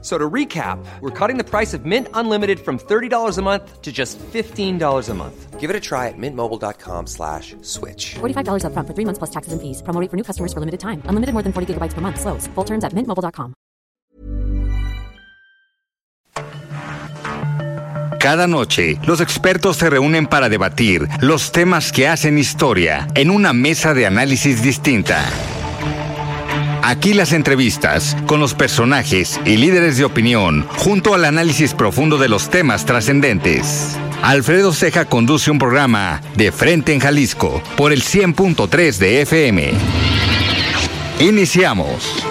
So to recap, we're cutting the price of Mint Unlimited from $30 a month to just $15 a month. Give it a try at mintmobile.com slash switch. $45 up front for three months plus taxes and fees. Promo rate for new customers for limited time. Unlimited more than 40 gigabytes per month. Slows. Full terms at mintmobile.com. Cada noche, los expertos se reúnen para debatir los temas que hacen historia en una mesa de análisis distinta. Aquí las entrevistas con los personajes y líderes de opinión, junto al análisis profundo de los temas trascendentes. Alfredo Ceja conduce un programa de Frente en Jalisco por el 100.3 de FM. Iniciamos.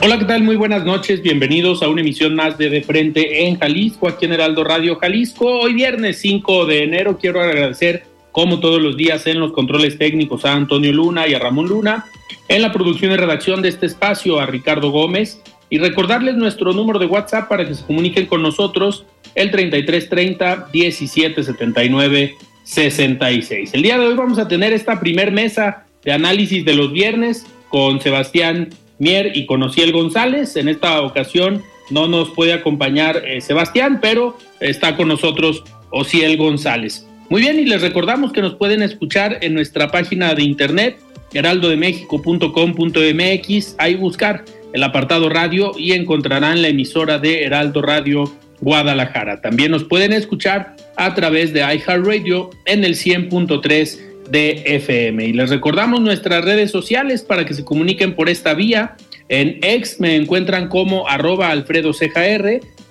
Hola, ¿qué tal? Muy buenas noches. Bienvenidos a una emisión más de De Frente en Jalisco, aquí en Heraldo Radio Jalisco. Hoy viernes 5 de enero quiero agradecer como todos los días en los controles técnicos a Antonio Luna y a Ramón Luna, en la producción y redacción de este espacio a Ricardo Gómez y recordarles nuestro número de WhatsApp para que se comuniquen con nosotros el 3330 1779 66. El día de hoy vamos a tener esta primer mesa de análisis de los viernes con Sebastián Mier y con Ociel González. En esta ocasión no nos puede acompañar eh, Sebastián, pero está con nosotros Ociel González. Muy bien, y les recordamos que nos pueden escuchar en nuestra página de internet, heraldodemexico.com.mx, ahí buscar el apartado radio y encontrarán la emisora de Heraldo Radio Guadalajara. También nos pueden escuchar a través de iHeartRadio en el 100.3 de FM. Y les recordamos nuestras redes sociales para que se comuniquen por esta vía. En X me encuentran como arroba Alfredo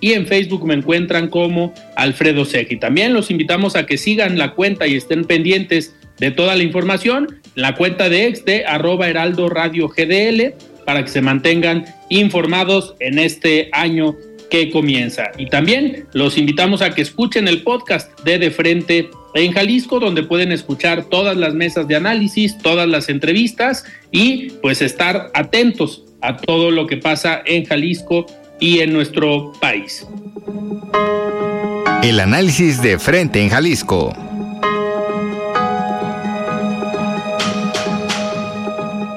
y en Facebook me encuentran como Alfredo. Y también los invitamos a que sigan la cuenta y estén pendientes de toda la información, la cuenta de ex de arroba heraldo radio GDL, para que se mantengan informados en este año que comienza. Y también los invitamos a que escuchen el podcast de De Frente en Jalisco, donde pueden escuchar todas las mesas de análisis, todas las entrevistas y pues estar atentos a todo lo que pasa en Jalisco y en nuestro país. El análisis de frente en Jalisco.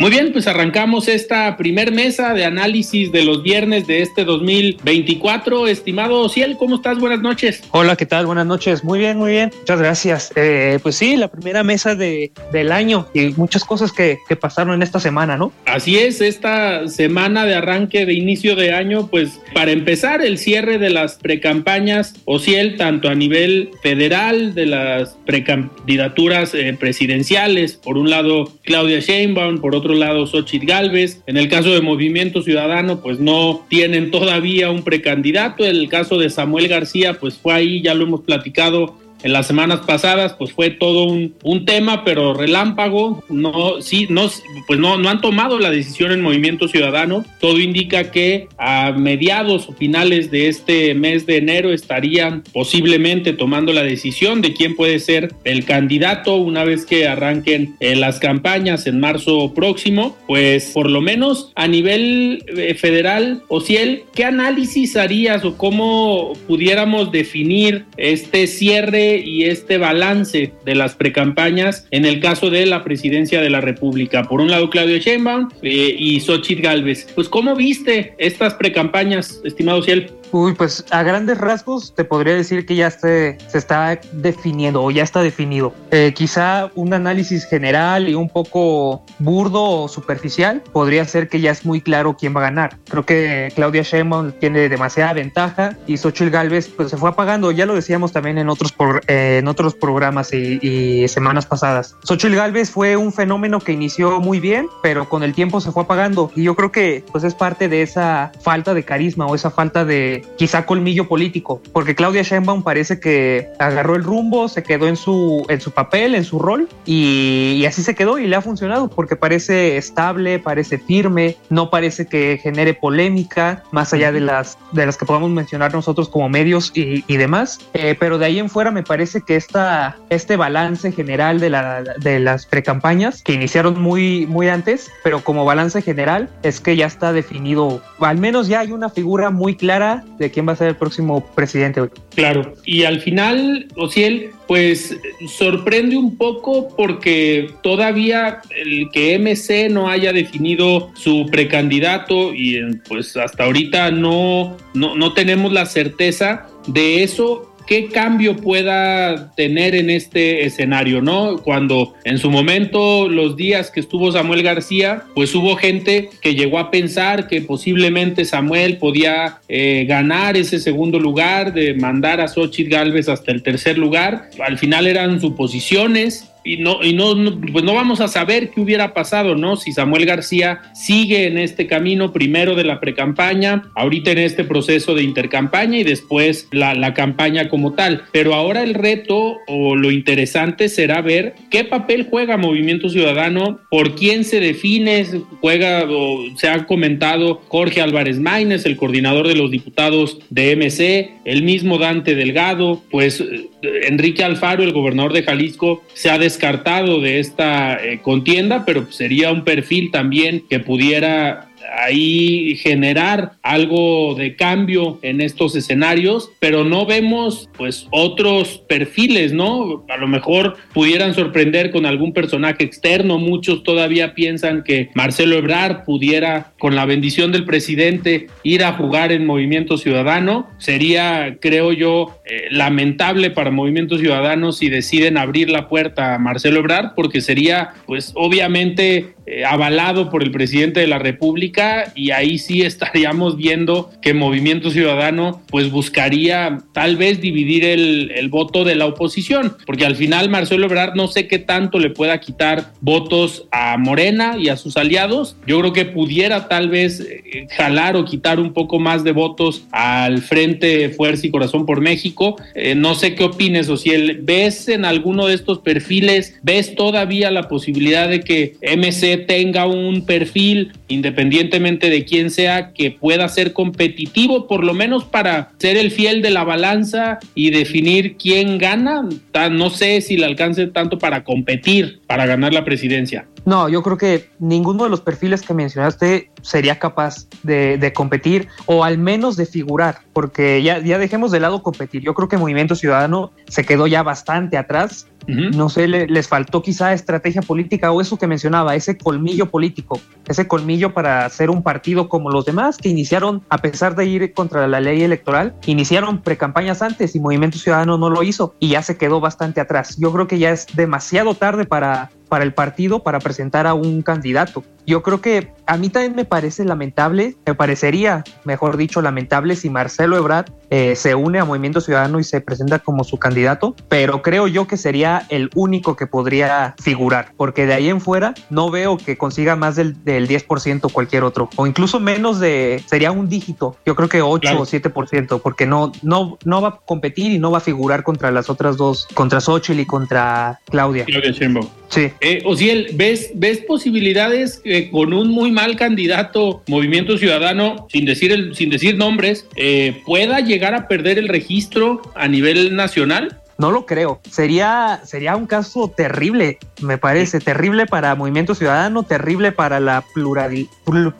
Muy bien, pues arrancamos esta primer mesa de análisis de los viernes de este 2024. Estimado Ciel, ¿cómo estás? Buenas noches. Hola, ¿qué tal? Buenas noches. Muy bien, muy bien. Muchas gracias. Eh, pues sí, la primera mesa de, del año y muchas cosas que, que, pasaron en esta semana, ¿no? Así es, esta semana de arranque de inicio de año, pues para empezar el cierre de las precampañas, Ciel, tanto a nivel federal, de las precandidaturas eh, presidenciales, por un lado Claudia Sheinbaum, por otro lado Xochitl Galvez. En el caso de Movimiento Ciudadano, pues no tienen todavía un precandidato. En el caso de Samuel García, pues fue ahí, ya lo hemos platicado en las semanas pasadas pues fue todo un, tema pero relámpago. No sí no pues no no han tomado la decisión en Movimiento Ciudadano. Todo indica que a mediados o finales de este mes de enero estarían posiblemente tomando la decisión de quién puede ser el candidato una vez que arranquen eh, las campañas en marzo próximo. Pues por lo menos a nivel eh, federal o él qué análisis harías o cómo pudiéramos definir este cierre y este balance de las precampañas en el caso de la presidencia de la República. Por un lado, Claudio Sheinbaum eh, y Xochitl Galvez. Pues, ¿cómo viste estas precampañas, estimado Ciel? Uy, pues a grandes rasgos te podría decir que ya se, se está definiendo o ya está definido. Eh, quizá un análisis general y un poco burdo o superficial podría ser que ya es muy claro quién va a ganar. Creo que Claudia Sheinbaum tiene demasiada ventaja y Xochitl Galvez pues se fue apagando. Ya lo decíamos también en otros, eh, en otros programas y, y, semanas pasadas. Xochitl Galvez fue un fenómeno que inició muy bien, pero con el tiempo se fue apagando y yo creo que pues es parte de esa falta de carisma o esa falta de quizá colmillo político, porque Claudia Sheinbaum parece que agarró el rumbo, se quedó en su, en su papel, en su rol, y, y así se quedó y le ha funcionado, porque parece estable, parece firme, no parece que genere polémica, más allá de las, de las que podamos mencionar nosotros como medios y, y demás, eh, pero de ahí en fuera me parece que esta, este balance general de, la, de las precampañas, que iniciaron muy, muy antes, pero como balance general, es que ya está definido, al menos ya hay una figura muy clara de quién va a ser el próximo presidente. Claro, y al final, Ociel, pues sorprende un poco porque todavía el que MC no haya definido su precandidato y pues hasta ahorita no, no, no tenemos la certeza de eso qué cambio pueda tener en este escenario, ¿no? Cuando en su momento, los días que estuvo Samuel García, pues hubo gente que llegó a pensar que posiblemente Samuel podía eh, ganar ese segundo lugar, de mandar a Xochitl Galvez hasta el tercer lugar. Al final eran suposiciones, y no y no, no, pues no vamos a saber qué hubiera pasado, ¿no? Si Samuel García sigue en este camino primero de la precampaña, ahorita en este proceso de intercampaña y después la, la campaña como tal. Pero ahora el reto o lo interesante será ver qué papel juega Movimiento Ciudadano, por quién se define, juega o se ha comentado Jorge Álvarez Maínez, el coordinador de los diputados de MC, el mismo Dante Delgado, pues Enrique Alfaro, el gobernador de Jalisco, se ha descartado de esta eh, contienda, pero sería un perfil también que pudiera ahí generar algo de cambio en estos escenarios, pero no vemos pues otros perfiles, ¿no? A lo mejor pudieran sorprender con algún personaje externo, muchos todavía piensan que Marcelo Ebrard pudiera con la bendición del presidente ir a jugar en Movimiento Ciudadano, sería creo yo eh, lamentable para Movimiento Ciudadano si deciden abrir la puerta a Marcelo Ebrard porque sería pues obviamente eh, avalado por el presidente de la República y ahí sí estaríamos viendo que Movimiento Ciudadano pues buscaría tal vez dividir el, el, voto de la oposición, porque al final Marcelo Ebrard no sé qué tanto le pueda quitar votos a Morena y a sus aliados, yo creo que pudiera tal vez eh, jalar o quitar un poco más de votos al Frente Fuerza y Corazón por México, eh, no sé qué opines o si el, ves en alguno de estos perfiles, ves todavía la posibilidad de que MC tenga un perfil, independientemente de quién sea, que pueda ser competitivo, por lo menos para ser el fiel de la balanza y definir quién gana. No sé si le alcance tanto para competir, para ganar la presidencia. No, yo creo que ninguno de los perfiles que mencionaste sería capaz de, de, competir o al menos de figurar, porque ya, ya dejemos de lado competir. Yo creo que Movimiento Ciudadano se quedó ya bastante atrás. Uh -huh. No sé, le, les faltó quizá estrategia política o eso que mencionaba, ese colmillo político, ese colmillo para ser un partido como los demás que iniciaron, a pesar de ir contra la ley electoral, iniciaron precampañas antes y Movimiento Ciudadano no lo hizo y ya se quedó bastante atrás. Yo creo que ya es demasiado tarde para, tá. Para el partido para presentar a un candidato. Yo creo que a mí también me parece lamentable, me parecería, mejor dicho, lamentable si Marcelo Ebrard eh, se une a Movimiento Ciudadano y se presenta como su candidato, pero creo yo que sería el único que podría figurar, porque de ahí en fuera no veo que consiga más del, del 10% cualquier otro, o incluso menos de, sería un dígito, yo creo que 8 claro. o 7%, porque no, no, no va a competir y no va a figurar contra las otras dos, contra Xochitl y contra Claudia. Claudia Sheinbaum. Sí. Eh, Ociel, ¿ves, ¿ves posibilidades eh, con un muy mal candidato, Movimiento Ciudadano, sin decir, el, sin decir nombres, eh, pueda llegar a perder el registro a nivel nacional? No lo creo. Sería, sería un caso terrible, me parece. Sí. Terrible para Movimiento Ciudadano, terrible para la plural,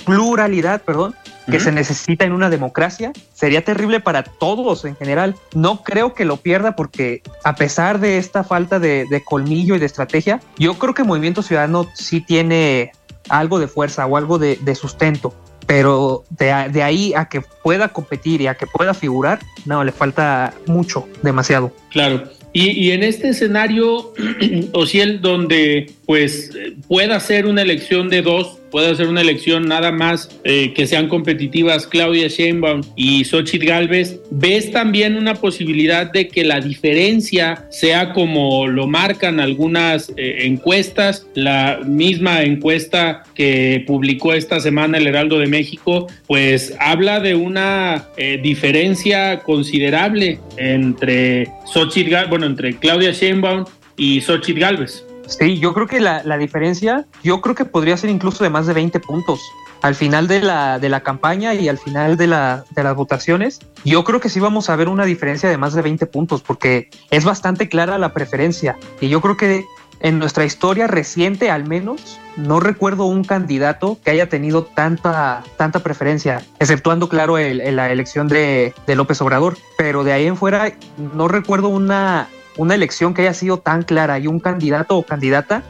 pluralidad, perdón, que uh -huh. se necesita en una democracia. Sería terrible para todos en general. No creo que lo pierda porque a pesar de esta falta de, de colmillo y de estrategia, yo creo que Movimiento Ciudadano sí tiene algo de fuerza o algo de, de sustento pero de, de, ahí a que pueda competir y a que pueda figurar, no, le falta mucho, demasiado. Claro. Y, y en este escenario, Ociel, donde pues pueda ser una elección de dos, pueda ser una elección nada más eh, que sean competitivas Claudia Sheinbaum y Xochitl Galvez, ¿ves también una posibilidad de que la diferencia sea como lo marcan algunas eh, encuestas? La misma encuesta que publicó esta semana el Heraldo de México, pues habla de una eh, diferencia considerable entre Xochitl, bueno, entre Claudia Sheinbaum y Xochitl Galvez. Sí, yo creo que la, la, diferencia, yo creo que podría ser incluso de más de 20 puntos. Al final de la, de la campaña y al final de, la, de las votaciones, yo creo que sí vamos a ver una diferencia de más de 20 puntos, porque es bastante clara la preferencia. Y yo creo que en nuestra historia reciente, al menos, no recuerdo un candidato que haya tenido tanta, tanta preferencia, exceptuando, claro, el, la elección de, de López Obrador. Pero de ahí en fuera, no recuerdo una una elección que haya sido tan clara y un candidato o candidata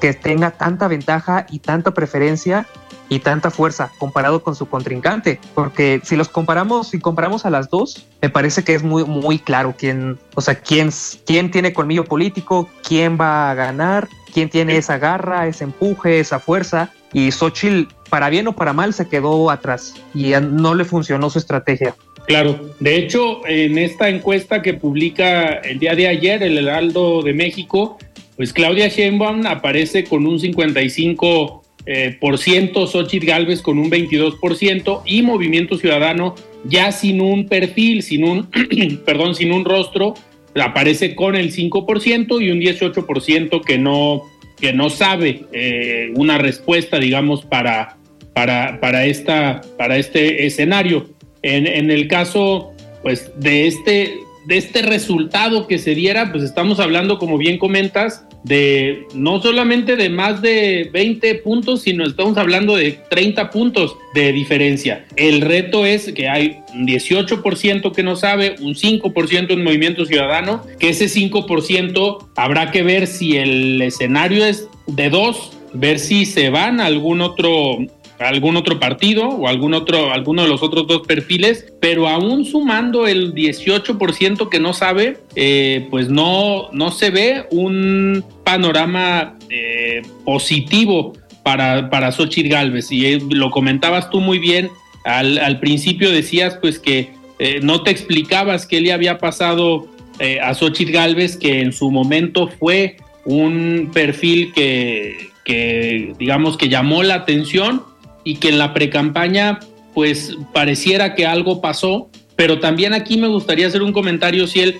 que tenga tanta ventaja y tanta preferencia y tanta fuerza comparado con su contrincante, porque si los comparamos, si comparamos a las dos, me parece que es muy muy claro quién, o sea, quién quién tiene colmillo político, quién va a ganar, quién tiene esa garra, ese empuje, esa fuerza. Y Xochitl para bien o para mal se quedó atrás y no le funcionó su estrategia. Claro, de hecho, en esta encuesta que publica el día de ayer el Heraldo de México, pues Claudia Sheinbaum aparece con un 55 eh, por ciento, Xochitl Galvez con un 22% y Movimiento Ciudadano ya sin un perfil, sin un, perdón, sin un rostro, aparece con el 5% y un 18% que no, que no sabe eh, una respuesta, digamos, para, para, para, esta, para este escenario. En, el caso, pues, de este, de este resultado que se diera, pues estamos hablando, como bien comentas, de no solamente de más de 20 puntos, sino estamos hablando de 30 puntos de diferencia. El reto es que hay un 18% que no sabe, un 5% en movimiento ciudadano, que ese 5% habrá que ver si el escenario es de dos, ver si se van a algún otro algún otro partido o algún otro, alguno de los otros dos perfiles, pero aún sumando el 18% que no sabe, eh, pues no, no se ve un panorama eh, positivo para, para Xochitl Galvez. Y eh, lo comentabas tú muy bien, al, al principio decías pues que no te explicabas qué le había pasado a Xochitl Galvez, que en su momento fue un perfil que, que digamos que llamó la atención y que en la precampaña pues pareciera que algo pasó, pero también aquí me gustaría hacer un comentario, si él,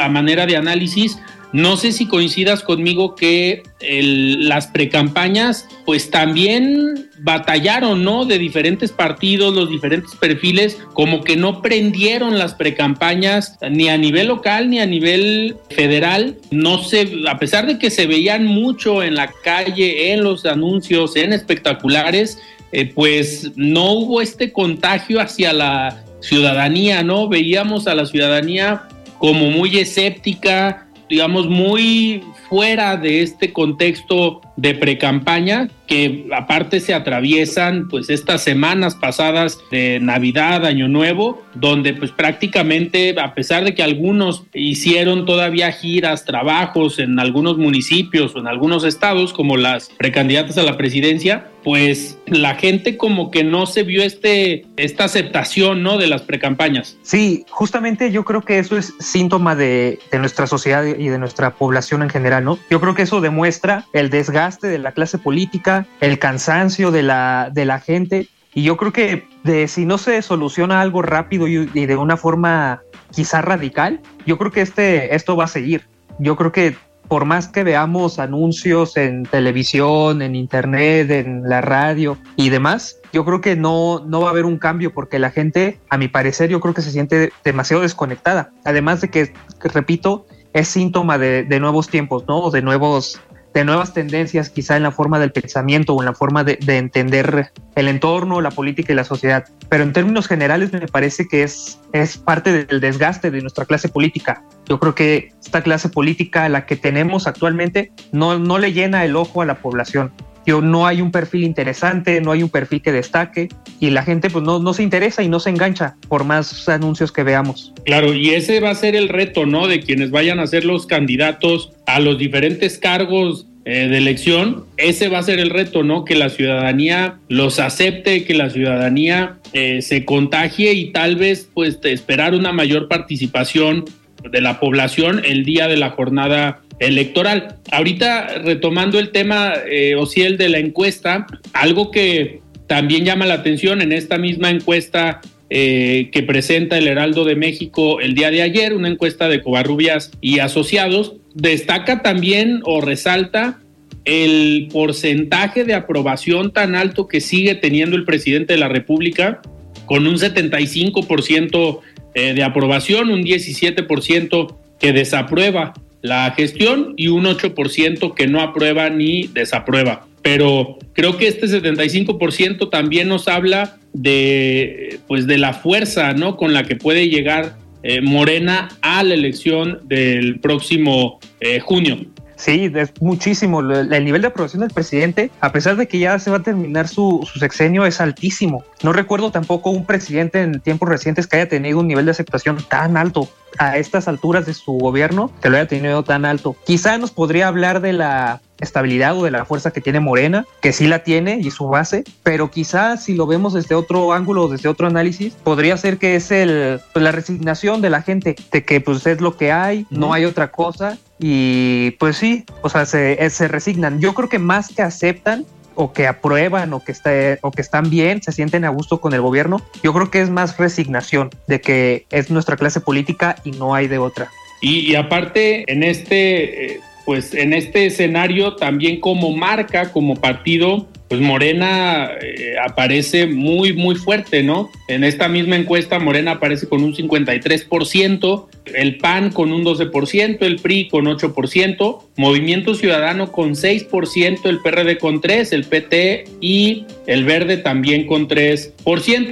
a manera de análisis, no sé si coincidas conmigo que las precampañas pues también batallaron, ¿no? De diferentes partidos, los diferentes perfiles, como que no prendieron las precampañas ni a nivel local ni a nivel federal. No sé, a pesar de que se veían mucho en la calle, en los anuncios, en espectaculares, eh, pues no hubo este contagio hacia la ciudadanía, ¿no? Veíamos a la ciudadanía como muy escéptica, digamos, muy fuera de este contexto de precampaña que aparte se atraviesan pues estas semanas pasadas de Navidad, Año Nuevo, donde pues prácticamente a pesar de que algunos hicieron todavía giras, trabajos en algunos municipios o en algunos estados como las precandidatas a la presidencia, pues la gente como que no se vio este esta aceptación, ¿no? de las precampañas. Sí, justamente yo creo que eso es síntoma de, de nuestra sociedad y de nuestra población en general, ¿no? Yo creo que eso demuestra el desgaste de la clase política el cansancio de la, de la gente. Y yo creo que si no se soluciona algo rápido y, de una forma quizá radical, yo creo que este, esto va a seguir. Yo creo que por más que veamos anuncios en televisión, en internet, en la radio y demás, yo creo que no, no va a haber un cambio porque la gente, a mi parecer, yo creo que se siente demasiado desconectada. Además de que, repito, es síntoma de, de nuevos tiempos, ¿no? De nuevos de nuevas tendencias quizá en la forma del pensamiento o en la forma de, entender el entorno, la política y la sociedad. Pero en términos generales me parece que es, es parte del desgaste de nuestra clase política. Yo creo que esta clase política, la que tenemos actualmente, no, no le llena el ojo a la población no hay un perfil interesante, no hay un perfil que destaque y la gente pues no, no se interesa y no se engancha por más anuncios que veamos. Claro, y ese va a ser el reto, ¿no? De quienes vayan a ser los candidatos a los diferentes cargos eh, de elección, ese va a ser el reto, ¿no? Que la ciudadanía los acepte, que la ciudadanía eh, se contagie y tal vez pues esperar una mayor participación de la población el día de la jornada electoral. Ahorita retomando el tema, eh, el de la encuesta, algo que también llama la atención en esta misma encuesta eh, que presenta el Heraldo de México el día de ayer, una encuesta de Covarrubias y asociados, destaca también o resalta el porcentaje de aprobación tan alto que sigue teniendo el presidente de la República, con un 75% eh, de aprobación, un 17% que desaprueba la gestión y un 8% que no aprueba ni desaprueba pero creo que este 75% también nos habla de, pues, de la fuerza ¿no? con la que puede llegar eh, Morena a la elección del próximo eh, junio. Sí, es muchísimo. El nivel de aprobación del presidente, a pesar de que ya se va a terminar su, su, sexenio, es altísimo. No recuerdo tampoco un presidente en tiempos recientes que haya tenido un nivel de aceptación tan alto a estas alturas de su gobierno, que lo haya tenido tan alto. Quizá nos podría hablar de la estabilidad o de la fuerza que tiene Morena, que sí la tiene y su base, pero quizás si lo vemos desde otro ángulo, desde otro análisis, podría ser que es el, pues, la resignación de la gente, de que pues es lo que hay, no hay otra cosa y pues sí, o sea, se, se resignan. Yo creo que más que aceptan, o que aprueban o que, está, o que están bien, se sienten a gusto con el gobierno, yo creo que es más resignación de que es nuestra clase política y no hay de otra. Y, y aparte, en este, eh, pues en este escenario también como marca, como partido, pues Morena eh, aparece muy, muy fuerte, ¿no? En esta misma encuesta Morena aparece con un 53%, el PAN con un 12%, el PRI con 8%, Movimiento Ciudadano con 6%, el PRD con 3%, el PT y el Verde también con 3%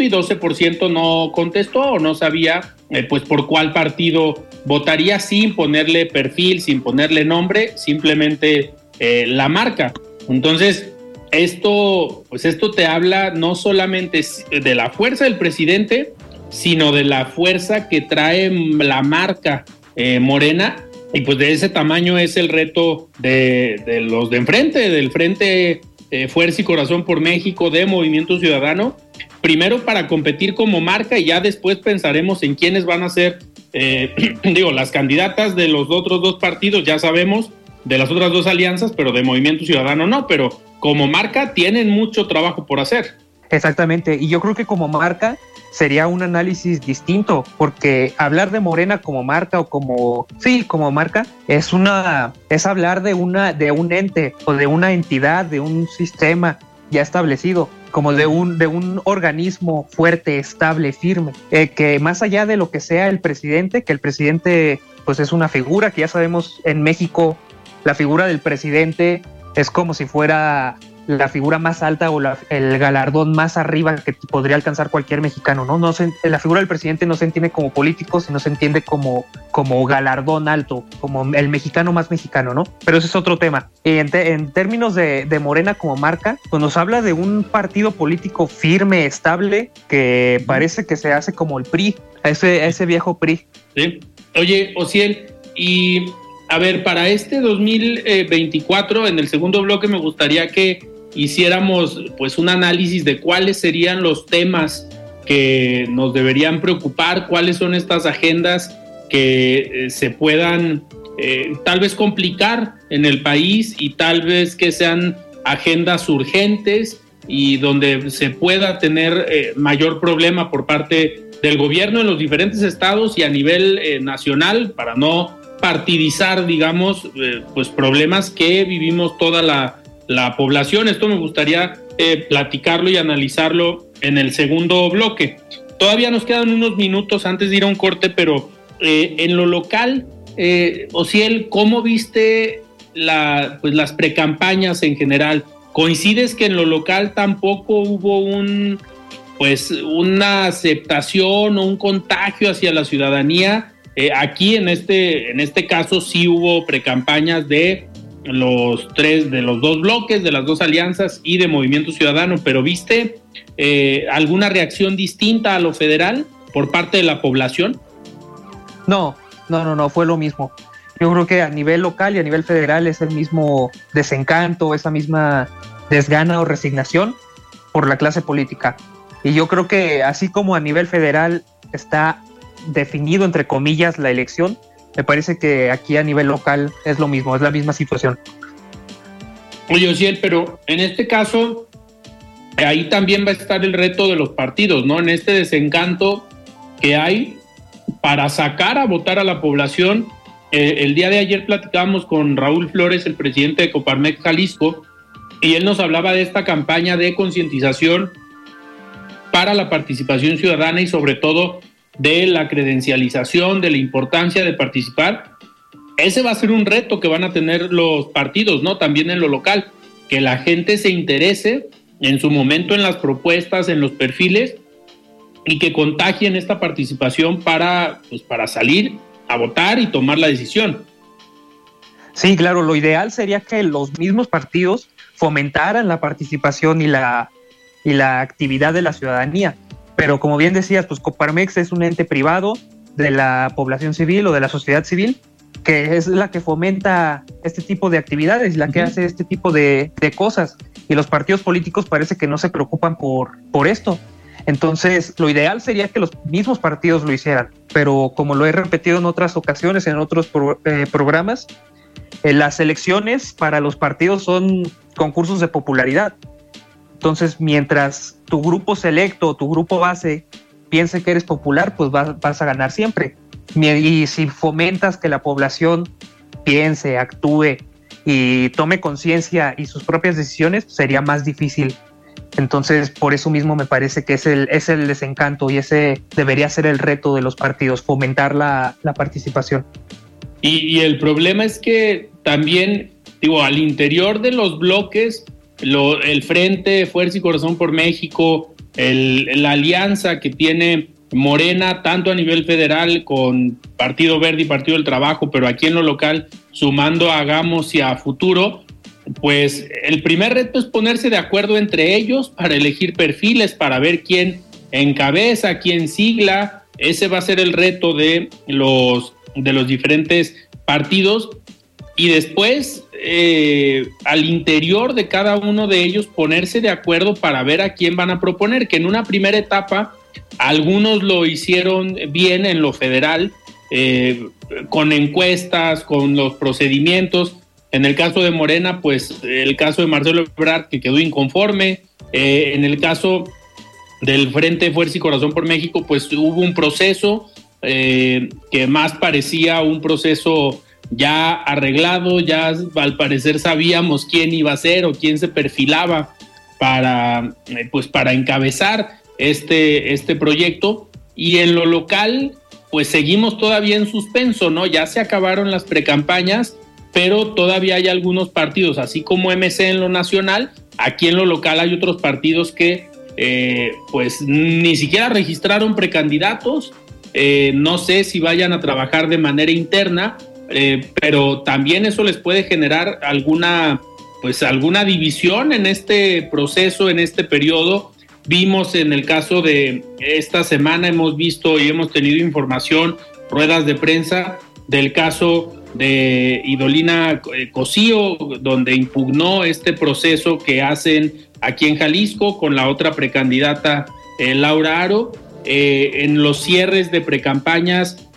y 12% no contestó o no sabía eh, pues por cuál partido votaría sin ponerle perfil, sin ponerle nombre, simplemente eh, la marca. Entonces, esto, pues esto te habla no solamente de la fuerza del presidente, sino de la fuerza que trae la marca eh, Morena. Y pues de ese tamaño es el reto de, los de enfrente, del Frente eh, Fuerza y Corazón por México de Movimiento Ciudadano. Primero para competir como marca y ya después pensaremos en quiénes van a ser, eh, digo, las candidatas de los otros dos partidos, ya sabemos, de las otras dos alianzas, pero de Movimiento Ciudadano no, pero como marca tienen mucho trabajo por hacer. Exactamente, y yo creo que como marca sería un análisis distinto, porque hablar de Morena como marca o como sí, como marca es una es hablar de una de un ente o de una entidad, de un sistema ya establecido, como de un de un organismo fuerte, estable, firme, eh, que más allá de lo que sea el presidente, que el presidente pues es una figura que ya sabemos en México la figura del presidente es como si fuera la figura más alta o el galardón más arriba que podría alcanzar cualquier mexicano, ¿no? no la figura del presidente no se entiende como político, sino se entiende como, como galardón alto, como el mexicano más mexicano, ¿no? Pero ese es otro tema. Y en, términos de, Morena como marca, pues nos habla de un partido político firme, estable, que parece que se hace como el PRI, ese, ese viejo PRI. Sí. Oye, Ociel, y a ver, para este 2024, en el segundo bloque me gustaría que hiciéramos pues un análisis de cuáles serían los temas que nos deberían preocupar, cuáles son estas agendas que eh, se puedan eh, tal vez complicar en el país y tal vez que sean agendas urgentes y donde se pueda tener eh, mayor problema por parte del gobierno en los diferentes estados y a nivel nacional para no partidizar, digamos, pues problemas que vivimos toda la, población. Esto me gustaría eh, platicarlo y analizarlo en el segundo bloque. Todavía nos quedan unos minutos antes de ir a un corte, pero eh, en lo local, eh, Ociel, ¿cómo viste la, pues las precampañas en general? ¿Coincides que en lo local tampoco hubo un pues una aceptación o un contagio hacia la ciudadanía eh, aquí en este, en este caso sí hubo precampañas de los tres, de los dos bloques, de las dos alianzas y de Movimiento Ciudadano, pero ¿viste eh, alguna reacción distinta a lo federal por parte de la población? No, no, no, no, fue lo mismo. Yo creo que a nivel local y a nivel federal es el mismo desencanto, esa misma desgana o resignación por la clase política. Y yo creo que así como a nivel federal está definido, entre comillas, la elección, me parece que aquí a nivel local es lo mismo, es la misma situación. Oye, Ociel, pero en este caso, ahí también va a estar el reto de los partidos, ¿no? En este desencanto que hay para sacar a votar a la población. Eh, el día de ayer platicábamos con Raúl Flores, el presidente de Coparmex Jalisco, y él nos hablaba de esta campaña de concientización para la participación ciudadana y sobre todo de la credencialización, de la importancia de participar. Ese va a ser un reto que van a tener los partidos, ¿no? También en lo local, que la gente se interese en su momento en las propuestas, en los perfiles y que contagien esta participación para, pues, para salir a votar y tomar la decisión. Sí, claro, lo ideal sería que los mismos partidos fomentaran la participación y la, y la actividad de la ciudadanía. Pero como bien decías, pues Coparmex es un ente privado de la población civil o de la sociedad civil, que es la que fomenta este tipo de actividades, la que hace este tipo de, de, cosas. Y los partidos políticos parece que no se preocupan por, por esto. Entonces, lo ideal sería que los mismos partidos lo hicieran, pero como lo he repetido en otras ocasiones, en otros pro, eh, programas, eh, las elecciones para los partidos son concursos de popularidad. Entonces, mientras tu grupo selecto, tu grupo base, piense que eres popular, pues vas, a ganar siempre. Y si fomentas que la población piense, actúe y tome conciencia y sus propias decisiones, sería más difícil. Entonces, por eso mismo me parece que es el, es el desencanto y ese debería ser el reto de los partidos, fomentar la, la participación. Y, y, el problema es que también, digo, al interior de los bloques, lo, el Frente Fuerza y Corazón por México, el, la alianza que tiene Morena, tanto a nivel federal con Partido Verde y Partido del Trabajo, pero aquí en lo local, sumando a Hagamos y a Futuro, pues el primer reto es ponerse de acuerdo entre ellos para elegir perfiles, para ver quién encabeza, quién sigla. Ese va a ser el reto de los, de los diferentes partidos. Y después eh, al interior de cada uno de ellos ponerse de acuerdo para ver a quién van a proponer, que en una primera etapa algunos lo hicieron bien en lo federal, eh, con encuestas, con los procedimientos. En el caso de Morena, pues el caso de Marcelo Ebrard, que quedó inconforme. Eh, en el caso del Frente Fuerza y Corazón por México, pues hubo un proceso que más parecía un proceso ya arreglado, ya al parecer sabíamos quién iba a ser o quién se perfilaba para, eh, pues para encabezar este, este proyecto. Y en lo local, pues seguimos todavía en suspenso, ¿no? Ya se acabaron las precampañas, pero todavía hay algunos partidos, así como MC en lo nacional, aquí en lo local hay otros partidos que eh, pues ni siquiera registraron precandidatos, eh, no sé si vayan a trabajar de manera interna, eh, pero también eso les puede generar alguna, pues alguna división en este proceso, en este periodo. Vimos en el caso de esta semana, hemos visto y hemos tenido información, ruedas de prensa del caso de Idolina eh, Cosío, donde impugnó este proceso que hacen aquí en Jalisco con la otra precandidata eh, Laura Aro. en los cierres de precampañas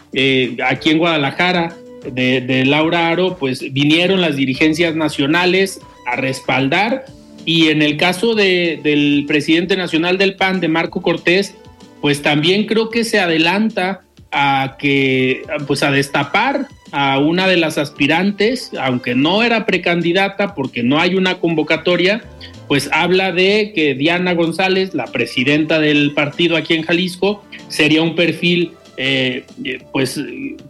aquí en Guadalajara, de, Laura Aro, pues vinieron las dirigencias nacionales a respaldar y en el caso de, del presidente nacional del PAN, de Marco Cortés, pues también creo que se adelanta a que, pues a destapar a una de las aspirantes, aunque no era precandidata porque no hay una convocatoria, pues habla de que Diana González, la presidenta del partido aquí en Jalisco, sería un perfil eh, pues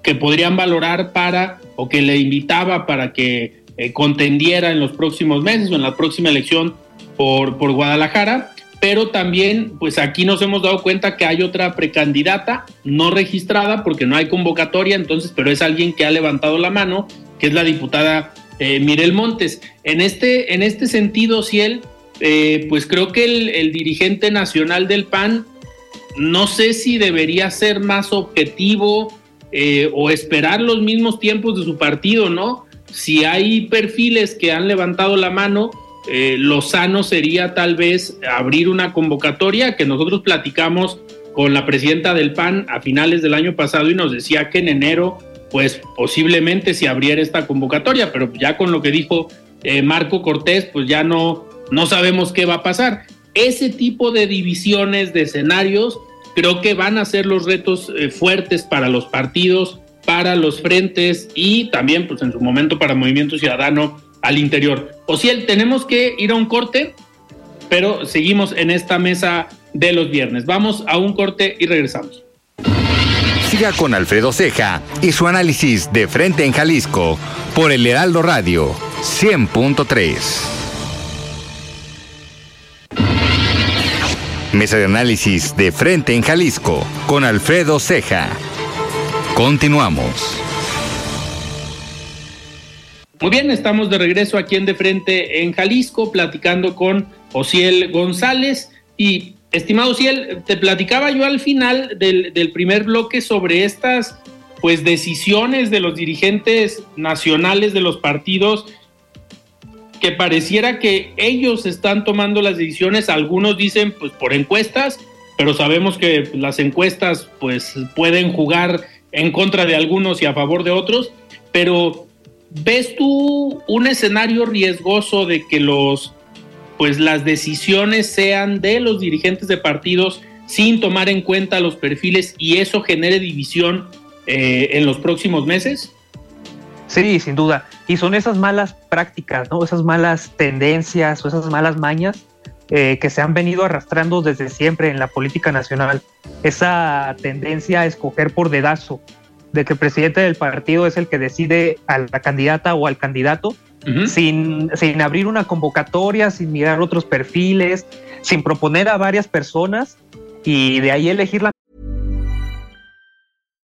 que podrían valorar para o que le invitaba para que eh, contendiera en los próximos meses o en la próxima elección por, por Guadalajara. Pero también, pues aquí nos hemos dado cuenta que hay otra precandidata no registrada porque no hay convocatoria, entonces, pero es alguien que ha levantado la mano, que es la diputada eh, Mirel Montes. En este, en este sentido, Ciel, eh, pues creo que el dirigente nacional del PAN no sé si debería ser más objetivo eh, o esperar los mismos tiempos de su partido, ¿no? Si hay perfiles que han levantado la mano, eh, lo sano sería tal vez abrir una convocatoria que nosotros platicamos con la presidenta del PAN a finales del año pasado y nos decía que en enero, pues posiblemente se abriera esta convocatoria, pero ya con lo que dijo eh, Marco Cortés, pues ya no, no sabemos qué va a pasar. Ese tipo de divisiones de escenarios creo que van a ser los retos eh, fuertes para los partidos, para los frentes y también, pues en su momento, para Movimiento Ciudadano al interior. O si tenemos que ir a un corte, pero seguimos en esta mesa de los viernes. Vamos a un corte y regresamos. Siga con Alfredo Ceja y su análisis de frente en Jalisco por el Heraldo Radio 100.3. Mesa de análisis de frente en Jalisco con Alfredo Ceja. Continuamos. Muy bien, estamos de regreso aquí en De Frente en Jalisco, platicando con Ociel González. Y, estimado Ociel, te platicaba yo al final del, del primer bloque sobre estas pues decisiones de los dirigentes nacionales de los partidos que pareciera que ellos están tomando las decisiones, algunos dicen pues por encuestas, pero sabemos que las encuestas pues pueden jugar en contra de algunos y a favor de otros, pero ¿ves tú un escenario riesgoso de que los pues las decisiones sean de los dirigentes de partidos sin tomar en cuenta los perfiles y eso genere división eh, en los próximos meses? Sí, sin duda. Y son esas malas prácticas, ¿no? Esas malas tendencias o esas malas mañas eh, que se han venido arrastrando desde siempre en la política nacional. Esa tendencia a escoger por dedazo, de que el presidente del partido es el que decide a la candidata o al candidato, sin, sin abrir una convocatoria, sin mirar otros perfiles, sin proponer a varias personas y de ahí elegir la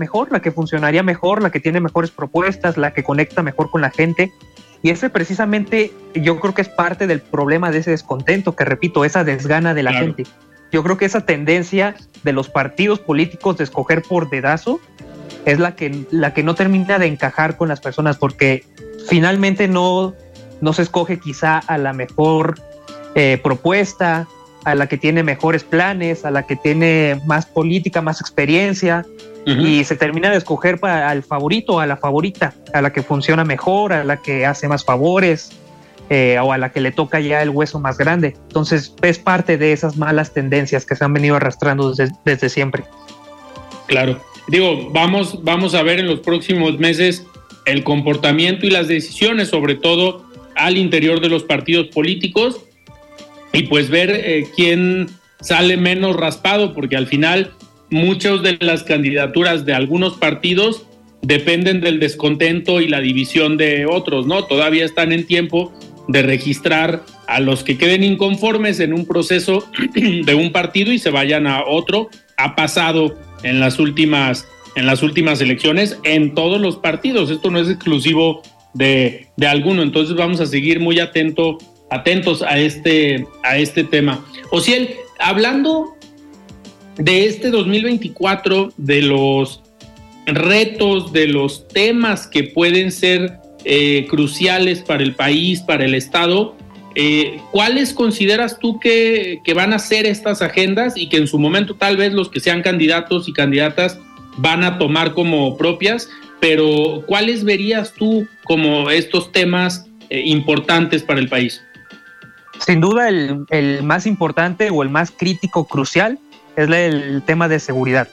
Mejor, la que funcionaría mejor, la que tiene mejores propuestas, la que conecta mejor con la gente. Y ese precisamente yo creo que es parte del problema de ese descontento, que repito, esa desgana de la Claro. gente. Yo creo que esa tendencia de los partidos políticos de escoger por dedazo es la que, la que no termina de encajar con las personas, porque finalmente no, no se escoge quizá a la mejor eh, propuesta, a la que tiene mejores planes, a la que tiene más política, más experiencia, Y se termina de escoger para al favorito, a la favorita, a la que funciona mejor, a la que hace más favores eh, o a la que le toca ya el hueso más grande. Entonces es parte de esas malas tendencias que se han venido arrastrando desde, desde siempre. Claro. Digo, vamos, vamos a ver en los próximos meses el comportamiento y las decisiones, sobre todo al interior de los partidos políticos, y pues ver eh, quién sale menos raspado, porque al final muchas de las candidaturas de algunos partidos dependen del descontento y la división de otros, ¿no? Todavía están en tiempo de registrar a los que queden inconformes en un proceso de un partido y se vayan a otro. Ha pasado en las últimas en las últimas elecciones en todos los partidos. Esto no es exclusivo de, de alguno. Entonces vamos a seguir muy atento, atentos a este, a este tema. Ociel, hablando de este 2024, de los retos, de los temas que pueden ser eh, cruciales para el país, para el Estado, Eh, ¿Cuáles consideras tú que, que, van a ser estas agendas y que en su momento tal vez los que sean candidatos y candidatas van a tomar como propias? Pero ¿cuáles verías tú como estos temas eh, importantes para el país? Sin duda el, el, más importante o el más crítico, crucial, es el tema de seguridad.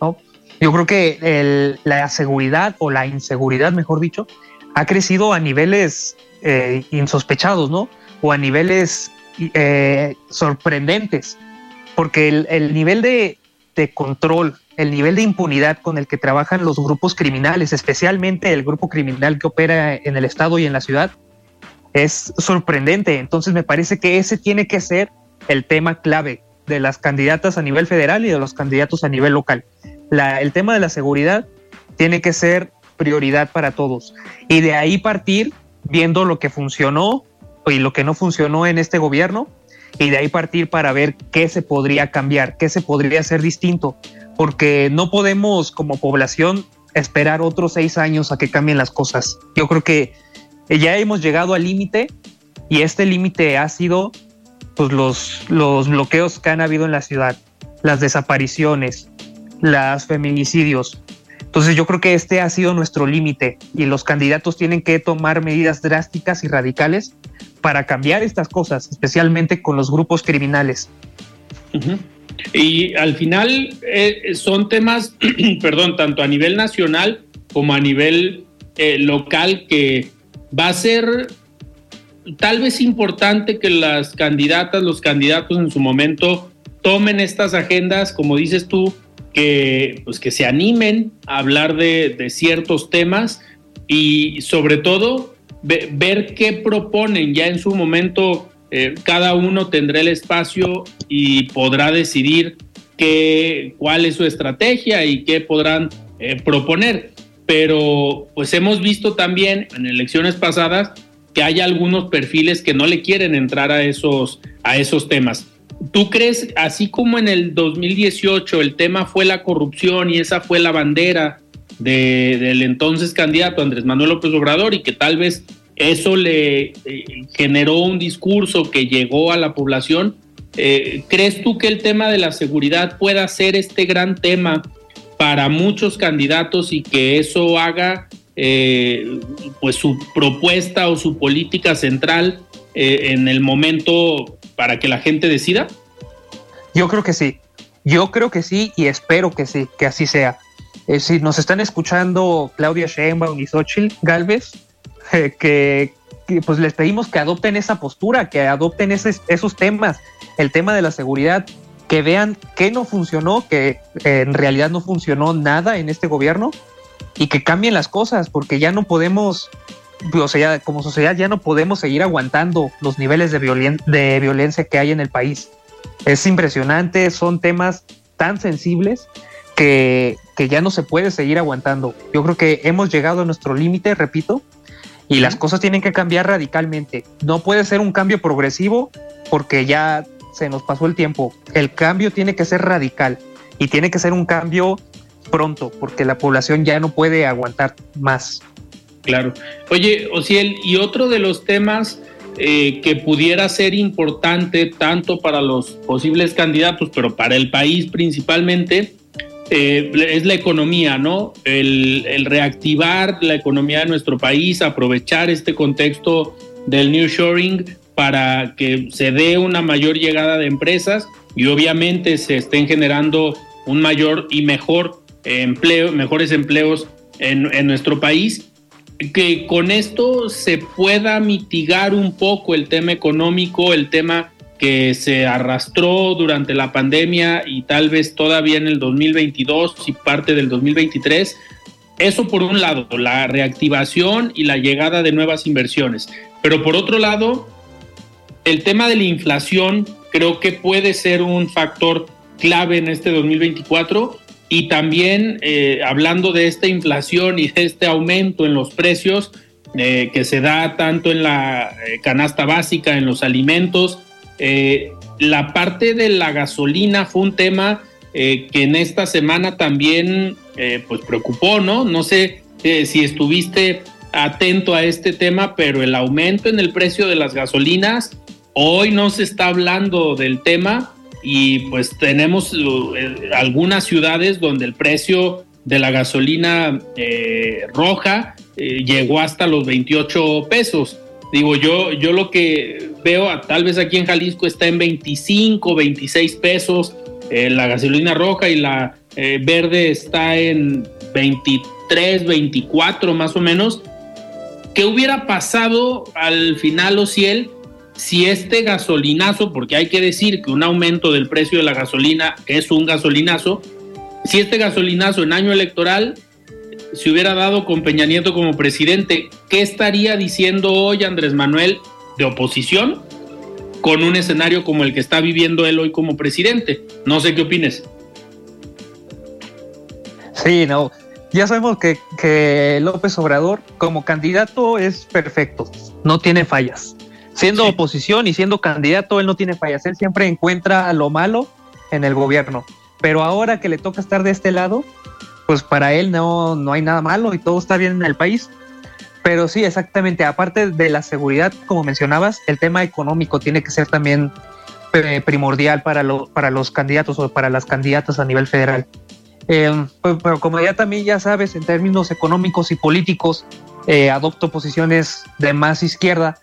¿no? Yo creo que la seguridad o la inseguridad, mejor dicho, ha crecido a niveles eh, insospechados, ¿no? O a niveles eh, sorprendentes, porque el, el nivel de, control, el nivel de impunidad con el que trabajan los grupos criminales, especialmente el grupo criminal que opera en el estado y en la ciudad, es sorprendente. Entonces me parece que ese tiene que ser el tema clave de las candidatas a nivel federal y de los candidatos a nivel local. El tema de la seguridad tiene que ser prioridad para todos. Y de ahí partir viendo lo que funcionó y lo que no funcionó en este gobierno y de ahí partir para ver qué se podría cambiar, qué se podría hacer distinto, porque no podemos como población esperar otros seis años a que cambien las cosas. Yo creo que ya hemos llegado al límite y este límite ha sido pues, los, los bloqueos que han habido en la ciudad, las desapariciones, los feminicidios, entonces yo creo que este ha sido nuestro límite y los candidatos tienen que tomar medidas drásticas y radicales para cambiar estas cosas, especialmente con los grupos criminales. Y al final eh, son temas, perdón, tanto a nivel nacional como a nivel eh, local que va a ser tal vez importante que las candidatas, los candidatos en su momento tomen estas agendas, como dices tú, que, pues, que se animen a hablar de, ciertos temas y sobre todo ve, ver qué proponen ya en su momento. Eh, cada uno tendrá el espacio y podrá decidir qué, cuál es su estrategia y qué podrán eh, proponer. Pero pues hemos visto también en elecciones pasadas que hay algunos perfiles que no le quieren entrar a esos, a esos temas. ¿Tú crees, así como en el 2018 el tema fue la corrupción y esa fue la bandera de, del entonces candidato Andrés Manuel López Obrador y que tal vez eso le eh, generó un discurso que llegó a la población? Eh, ¿Crees tú que el tema de la seguridad pueda ser este gran tema para muchos candidatos y que eso haga eh, pues su propuesta o su política central eh, en el momento para que la gente decida? Yo creo que sí. Yo creo que sí y espero que sí, que así sea. Eh, si nos están escuchando Claudia Sheinbaum y Xochitl Galvez, que, pues les pedimos que adopten esa postura, que adopten esos temas, el tema de la seguridad, que vean qué no funcionó, que en realidad no funcionó nada en este gobierno y que cambien las cosas, porque ya no podemos, o sea, como sociedad ya no podemos seguir aguantando los niveles de, violen de violencia que hay en el país. Es impresionante, son temas tan sensibles que, que, ya no se puede seguir aguantando. Yo creo que hemos llegado a nuestro límite, repito, y las cosas tienen que cambiar radicalmente. No puede ser un cambio progresivo porque ya se nos pasó el tiempo. El cambio tiene que ser radical y tiene que ser un cambio pronto porque la población ya no puede aguantar más. Claro. Oye, Ociel, y otro de los temas eh, que pudiera ser importante tanto para los posibles candidatos, pero para el país principalmente, eh, es la economía, ¿no? El, el, reactivar la economía de nuestro país, aprovechar este contexto del New Shoring para que se dé una mayor llegada de empresas y obviamente se estén generando un mayor y mejor empleo, mejores empleos en, en nuestro país que con esto se pueda mitigar un poco el tema económico, el tema que se arrastró durante la pandemia y tal vez todavía en el 2022 y parte del 2023. Eso por un lado, la reactivación y la llegada de nuevas inversiones. Pero por otro lado, el tema de la inflación creo que puede ser un factor clave en este 2024 y también eh, hablando de esta inflación y de este aumento en los precios eh, que se da tanto en la eh, canasta básica, en los alimentos, la parte de la gasolina fue un tema que en esta semana también pues preocupó, ¿no? No sé si estuviste atento a este tema, pero el aumento en el precio de las gasolinas, hoy no se está hablando del tema y pues tenemos eh, algunas ciudades donde el precio de la gasolina eh, roja eh, llegó hasta los 28 pesos. Digo, yo, yo lo que veo, tal vez aquí en Jalisco está en 25, 26 pesos la gasolina roja y la verde está en 23, 24 más o menos. ¿Qué hubiera pasado al final, Ociel, si este gasolinazo, porque hay que decir que un aumento del precio de la gasolina es un gasolinazo, si este gasolinazo en año electoral se hubiera dado con Peña Nieto como presidente, ¿qué estaría diciendo hoy Andrés Manuel de oposición con un escenario como el que está viviendo él hoy como presidente? No sé qué opines. Sí, no, ya sabemos que, López Obrador como candidato es perfecto, no tiene fallas. Siendo oposición y siendo candidato, él no tiene fallas. Él siempre encuentra lo malo en el gobierno. Pero ahora que le toca estar de este lado, pues para él no, no hay nada malo y todo está bien en el país. Pero sí, exactamente. Aparte de la seguridad, como mencionabas, el tema económico tiene que ser también eh, primordial para, lo, para los candidatos o para las candidatas a nivel federal. Eh, pues, pero como ya también ya sabes, en términos económicos y políticos, eh, adopto posiciones de más izquierda.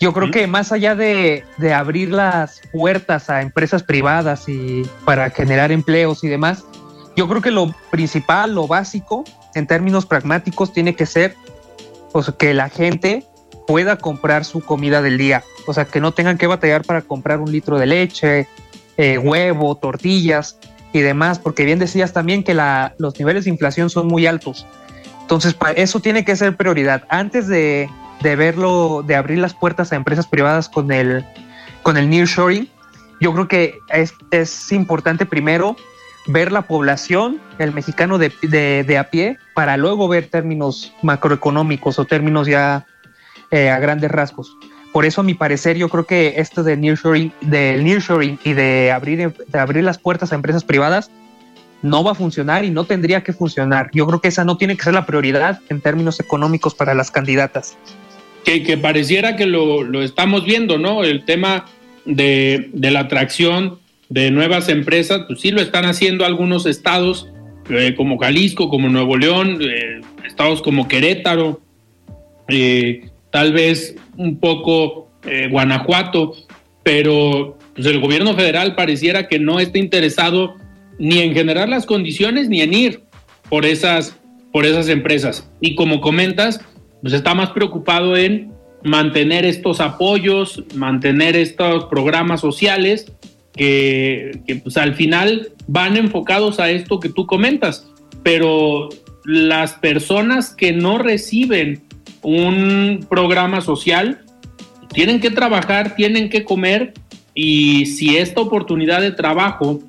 Yo creo que más allá de, de, abrir las puertas a empresas privadas y para generar empleos y demás, yo creo que lo principal, lo básico, en términos pragmáticos, tiene que ser pues, que la gente pueda comprar su comida del día. O sea, que no tengan que batallar para comprar un litro de leche, eh, huevo, tortillas y demás, porque bien decías también que la, los niveles de inflación son muy altos. Entonces, eso tiene que ser prioridad. Antes de, de, verlo, de abrir las puertas a empresas privadas con el, con el nearshoring, yo creo que es, es importante primero ver la población, el mexicano de, de, a pie, para luego ver términos macroeconómicos o términos ya eh, a grandes rasgos. Por eso, a mi parecer, yo creo que esto de nearshoring, del nearshoring y de abrir, de abrir las puertas a empresas privadas no va a funcionar y no tendría que funcionar. Yo creo que esa no tiene que ser la prioridad en términos económicos para las candidatas. Que, pareciera que lo, lo, estamos viendo, ¿no? El tema de, de, la atracción de nuevas empresas, pues sí lo están haciendo algunos estados eh, como Jalisco, como Nuevo León, eh, estados como Querétaro, eh, tal vez un poco Guanajuato, pero pues, el gobierno federal pareciera que no está interesado ni en generar las condiciones ni en ir por esas, por esas empresas. Y como comentas, pues está más preocupado en mantener estos apoyos, mantener estos programas sociales que, pues al final van enfocados a esto que tú comentas, pero las personas que no reciben un programa social, tienen que trabajar, tienen que comer y si esta oportunidad de trabajo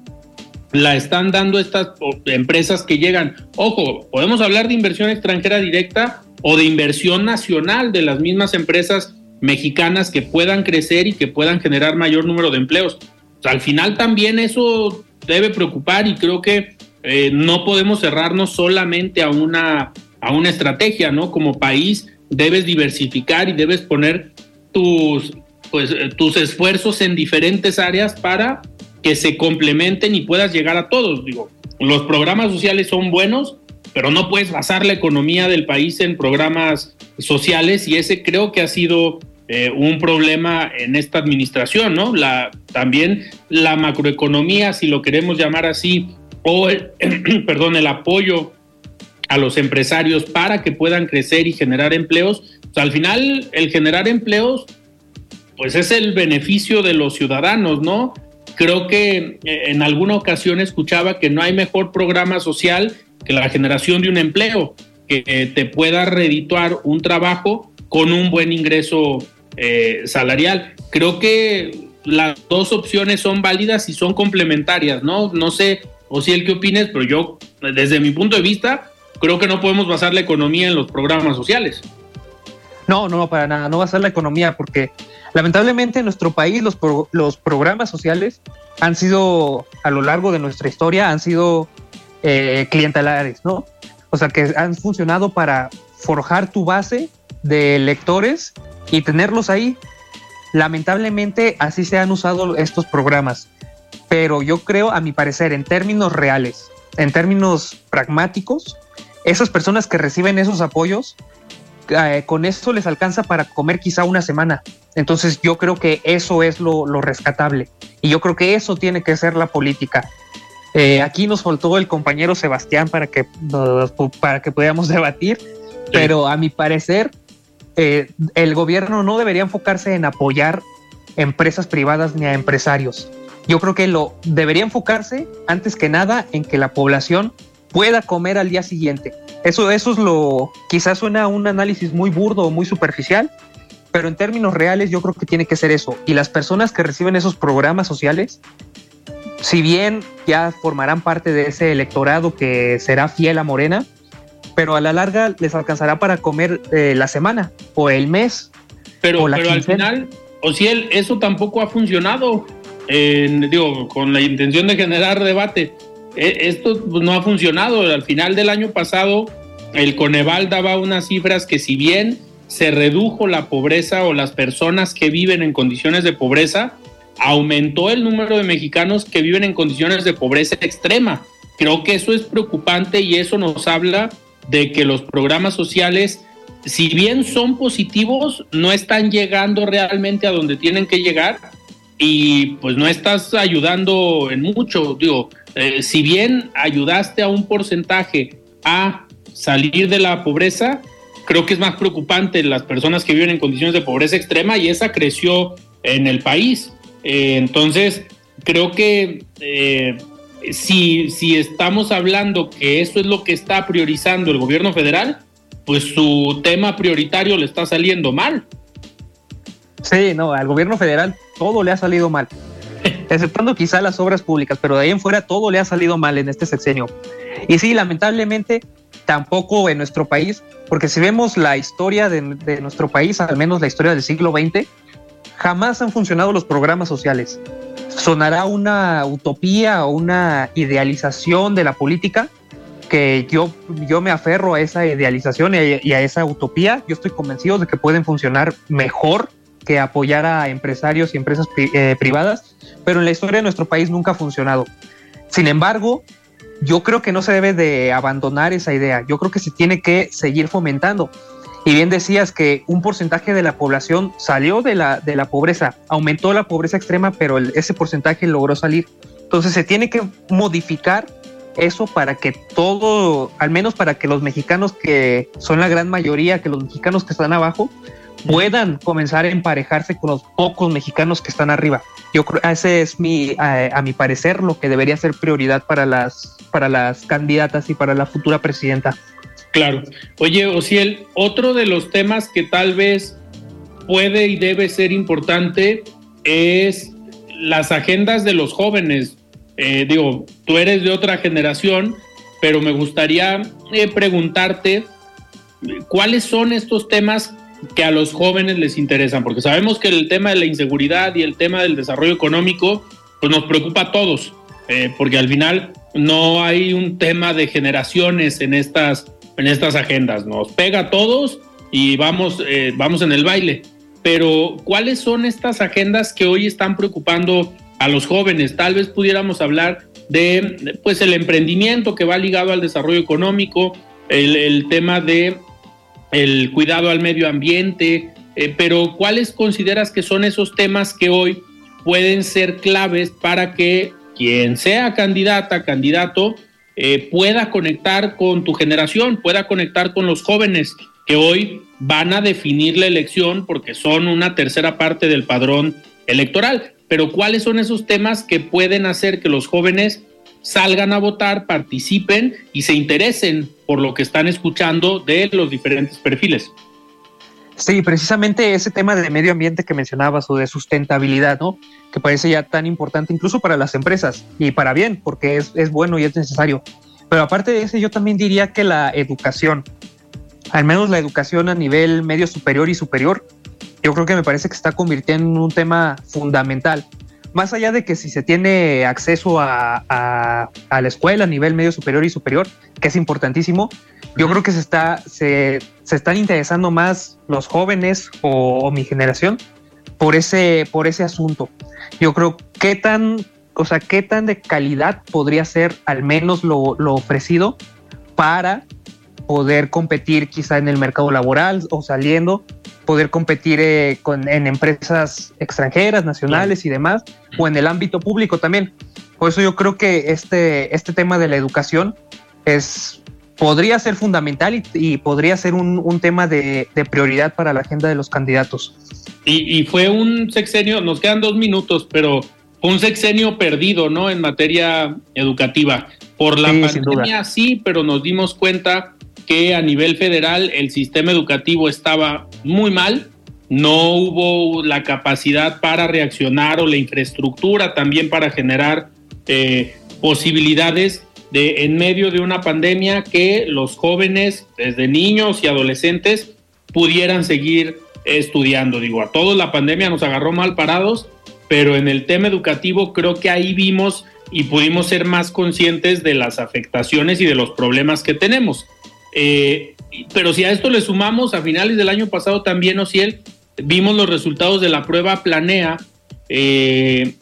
la están dando estas empresas que llegan, ojo, podemos hablar de inversión extranjera directa o de inversión nacional de las mismas empresas mexicanas que puedan crecer y que puedan generar mayor número de empleos. al final también eso debe preocupar y creo que eh, no podemos cerrarnos solamente a una, a una estrategia, ¿no? Como país debes diversificar y debes poner tus, pues, eh, tus esfuerzos en diferentes áreas para que se complementen y puedas llegar a todos. Digo, los programas sociales son buenos, pero no puedes basar la economía del país en programas sociales y ese creo que ha sido eh, un problema en esta administración, ¿no? La, también la macroeconomía, si lo queremos llamar así, o el, perdón, el apoyo a los empresarios para que puedan crecer y generar empleos. al final, el generar empleos, pues es el beneficio de los ciudadanos, ¿no? Creo que eh, en alguna ocasión escuchaba que no hay mejor programa social que la generación de un empleo, que te pueda redituar un trabajo con un buen ingreso eh, salarial. Creo que las dos opciones son válidas y son complementarias, ¿no? No sé, o si el que opines, pero yo, desde mi punto de vista, creo que no podemos basar la economía en los programas sociales. No, no, para nada, no ser la economía, porque lamentablemente en nuestro país los, los programas sociales han sido, a lo largo de nuestra historia, han sido eh, clientelares, ¿no? O sea, que han funcionado para forjar tu base de electores y tenerlos ahí. Lamentablemente así se han usado estos programas, pero yo creo, a mi parecer, en términos reales, en términos pragmáticos, esas personas que reciben esos apoyos, eh, con eso les alcanza para comer quizá una semana. Entonces yo creo que eso es lo, rescatable y yo creo que eso tiene que ser la política. Eh, aquí nos faltó el compañero Sebastián para que, para que pudiéramos debatir, pero a mi parecer eh, el gobierno no debería enfocarse en apoyar empresas privadas ni a empresarios. Yo creo que lo debería enfocarse antes que nada en que la población pueda comer al día siguiente. Eso, eso es lo, quizás suena un análisis muy burdo o muy superficial, pero en términos reales yo creo que tiene que ser eso. Y las personas que reciben esos programas sociales, si bien ya formarán parte de ese electorado que será fiel a Morena, pero a la larga les alcanzará para comer eh, la semana o el mes. Pero, o pero al final, o si él, eso tampoco ha funcionado, digo, con la intención de generar debate. E, esto pues, no ha funcionado. Al final del año pasado, el Coneval daba unas cifras que si bien se redujo la pobreza o las personas que viven en condiciones de pobreza, aumentó el número de mexicanos que viven en condiciones de pobreza extrema. Creo que eso es preocupante y eso nos habla de que los programas sociales, si bien son positivos, no están llegando realmente a donde tienen que llegar y pues no estás ayudando en mucho. Digo, eh, si bien ayudaste a un porcentaje a salir de la pobreza, creo que es más preocupante las personas que viven en condiciones de pobreza extrema y esa creció en el país. Eh, entonces, creo que eh, si, si estamos hablando que eso es lo que está priorizando el gobierno federal, pues su tema prioritario le está saliendo mal. Sí, no, al gobierno federal todo le ha salido mal, exceptando quizá las obras públicas, pero de ahí en fuera todo le ha salido mal en este sexenio. Y sí, lamentablemente tampoco en nuestro país, porque si vemos la historia de, de nuestro país, al menos la historia del siglo XX, jamás han funcionado los programas sociales sonará una utopía o una idealización de la política que yo, yo me aferro a esa idealización y a, esa utopía. Yo estoy convencido de que pueden funcionar mejor que apoyar a empresarios y empresas eh, privadas, pero en la historia de nuestro país nunca ha funcionado. Sin embargo, yo creo que no se debe de abandonar esa idea. Yo creo que se tiene que seguir fomentando. Y bien decías que un porcentaje de la población salió de la, de la pobreza, aumentó la pobreza extrema, pero ese porcentaje logró salir. Entonces se tiene que modificar eso para que todo, al menos para que los mexicanos que son la gran mayoría, que los mexicanos que están abajo, puedan comenzar a emparejarse con los pocos mexicanos que están arriba. Yo creo ese es mi, a, a mi parecer, lo que debería ser prioridad para las, para las candidatas y para la futura presidenta. Claro. Oye, Ociel, otro de los temas que tal vez puede y debe ser importante es las agendas de los jóvenes. Eh, digo, tú eres de otra generación, pero me gustaría eh, preguntarte cuáles son estos temas que a los jóvenes les interesan, porque sabemos que el tema de la inseguridad y el tema del desarrollo económico pues nos preocupa a todos, eh, porque al final no hay un tema de generaciones en estas en estas agendas. Nos pega a todos y vamos, eh, vamos en el baile. Pero, ¿cuáles son estas agendas que hoy están preocupando a los jóvenes? Tal vez pudiéramos hablar de pues el emprendimiento que va ligado al desarrollo económico, el, tema de el cuidado al medio ambiente, eh, pero ¿cuáles consideras que son esos temas que hoy pueden ser claves para que quien sea candidata, candidato, eh, pueda conectar con tu generación, pueda conectar con los jóvenes que hoy van a definir la elección porque son una tercera parte del padrón electoral. Pero ¿cuáles son esos temas que pueden hacer que los jóvenes salgan a votar, participen y se interesen por lo que están escuchando de los diferentes perfiles? Sí, precisamente ese tema de medio ambiente que mencionabas o de sustentabilidad, ¿no? Que parece ya tan importante incluso para las empresas y para bien, porque es, es bueno y es necesario. Pero aparte de ese, yo también diría que la educación, al menos la educación a nivel medio superior y superior, yo creo que me parece que está convirtiendo en un tema fundamental. Más allá de que si se tiene acceso a, a, a la escuela a nivel medio superior y superior, que es importantísimo, Yo creo que se está, se, se están interesando más los jóvenes o, mi generación por ese, por ese asunto. Yo creo qué tan, o sea, qué tan de calidad podría ser al menos lo, lo ofrecido para poder competir quizá en el mercado laboral o saliendo, poder competir eh, con, en empresas extranjeras, nacionales y demás, o en el ámbito público también. Por eso yo creo que este, este tema de la educación es podría ser fundamental y, podría ser un, tema de, prioridad para la agenda de los candidatos. Y, fue un sexenio, nos quedan dos minutos, pero fue un sexenio perdido, ¿no? En materia educativa. Por la pandemia sí, pero nos dimos cuenta que a nivel federal el sistema educativo estaba muy mal, no hubo la capacidad para reaccionar o la infraestructura también para generar eh, posibilidades de en medio de una pandemia que los jóvenes, desde niños y adolescentes, pudieran seguir estudiando. Digo, a todos la pandemia nos agarró mal parados, pero en el tema educativo creo que ahí vimos y pudimos ser más conscientes de las afectaciones y de los problemas que tenemos. Eh, pero si a esto le sumamos, a finales del año pasado también, Ociel, vimos los resultados de la prueba Planea eh,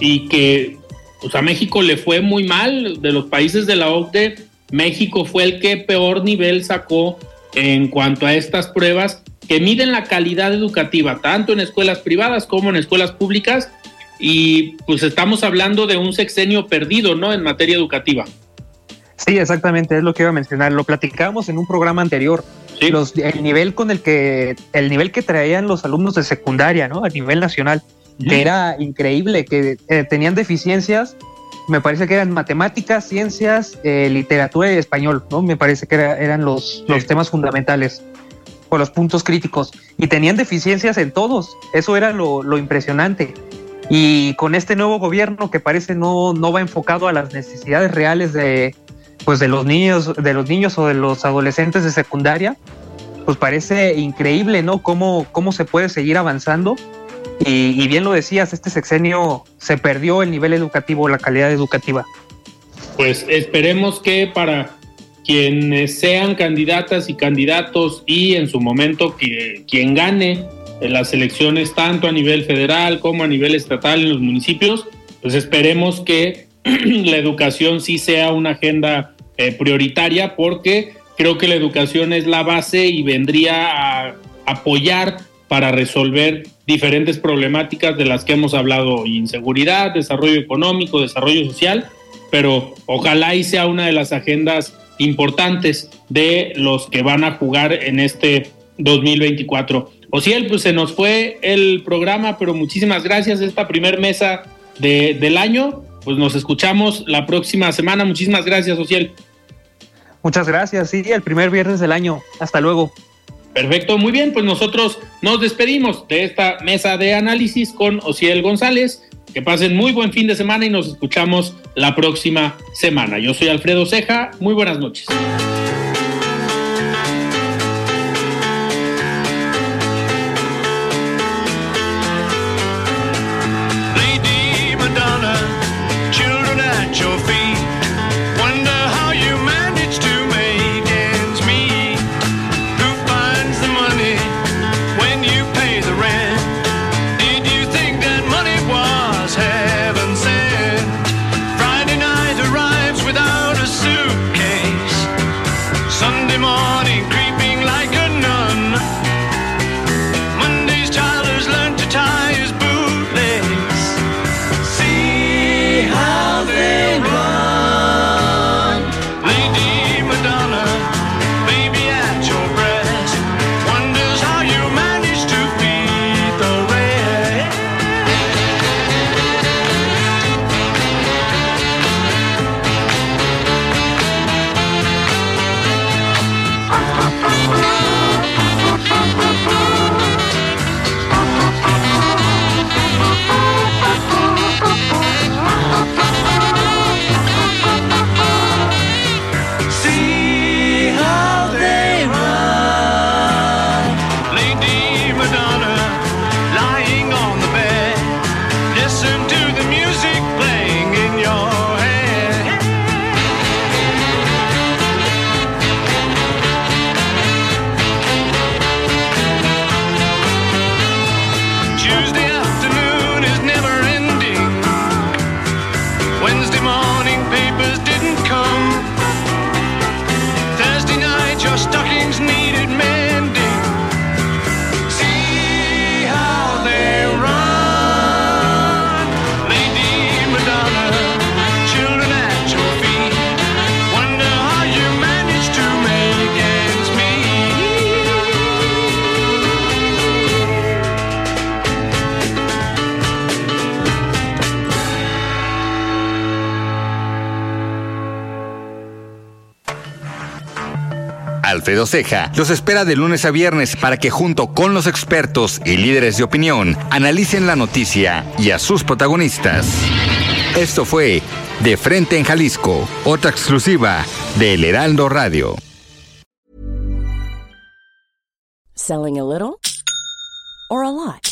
y que pues a México le fue muy mal. De los países de la OCDE, México fue el que peor nivel sacó en cuanto a estas pruebas que miden la calidad educativa, tanto en escuelas privadas como en escuelas públicas. Y pues estamos hablando de un sexenio perdido, ¿no? En materia educativa. Sí, exactamente, es lo que iba a mencionar. Lo platicamos en un programa anterior. Los, el nivel con el que, el nivel que traían los alumnos de secundaria, ¿no? A nivel nacional que era increíble, que eh, tenían deficiencias, me parece que eran matemáticas, ciencias, eh, literatura y español, ¿no? Me parece que eran los, los temas fundamentales o los puntos críticos. Y tenían deficiencias en todos, eso era lo, lo impresionante. Y con este nuevo gobierno que parece no, no va enfocado a las necesidades reales de, pues de los niños, de los niños o de los adolescentes de secundaria, pues parece increíble, ¿no? Cómo, cómo se puede seguir avanzando y, bien lo decías, este sexenio se perdió el nivel educativo, la calidad educativa. Pues esperemos que para quienes sean candidatas y candidatos y en su momento que quien gane en las elecciones tanto a nivel federal como a nivel estatal en los municipios, pues esperemos que la educación sí sea una agenda eh, prioritaria porque creo que la educación es la base y vendría a apoyar para resolver diferentes problemáticas de las que hemos hablado, inseguridad, desarrollo económico, desarrollo social, pero ojalá y sea una de las agendas importantes de los que van a jugar en este 2024. Ociel, pues se nos fue el programa, pero muchísimas gracias. Esta primer mesa de, del año, pues nos escuchamos la próxima semana. Muchísimas gracias, Ociel. Muchas gracias, sí, el primer viernes del año. Hasta luego. Perfecto, muy bien, pues nosotros nos despedimos de esta mesa de análisis con Ociel González. Que pasen muy buen fin de semana y nos escuchamos la próxima semana. Yo soy Alfredo Ceja, muy buenas noches. demon Alfredo Ceja los espera de lunes a viernes para que junto con los expertos y líderes de opinión analicen la noticia y a sus protagonistas. Esto fue De Frente en Jalisco, otra exclusiva de El Heraldo Radio. Selling a little or a lot?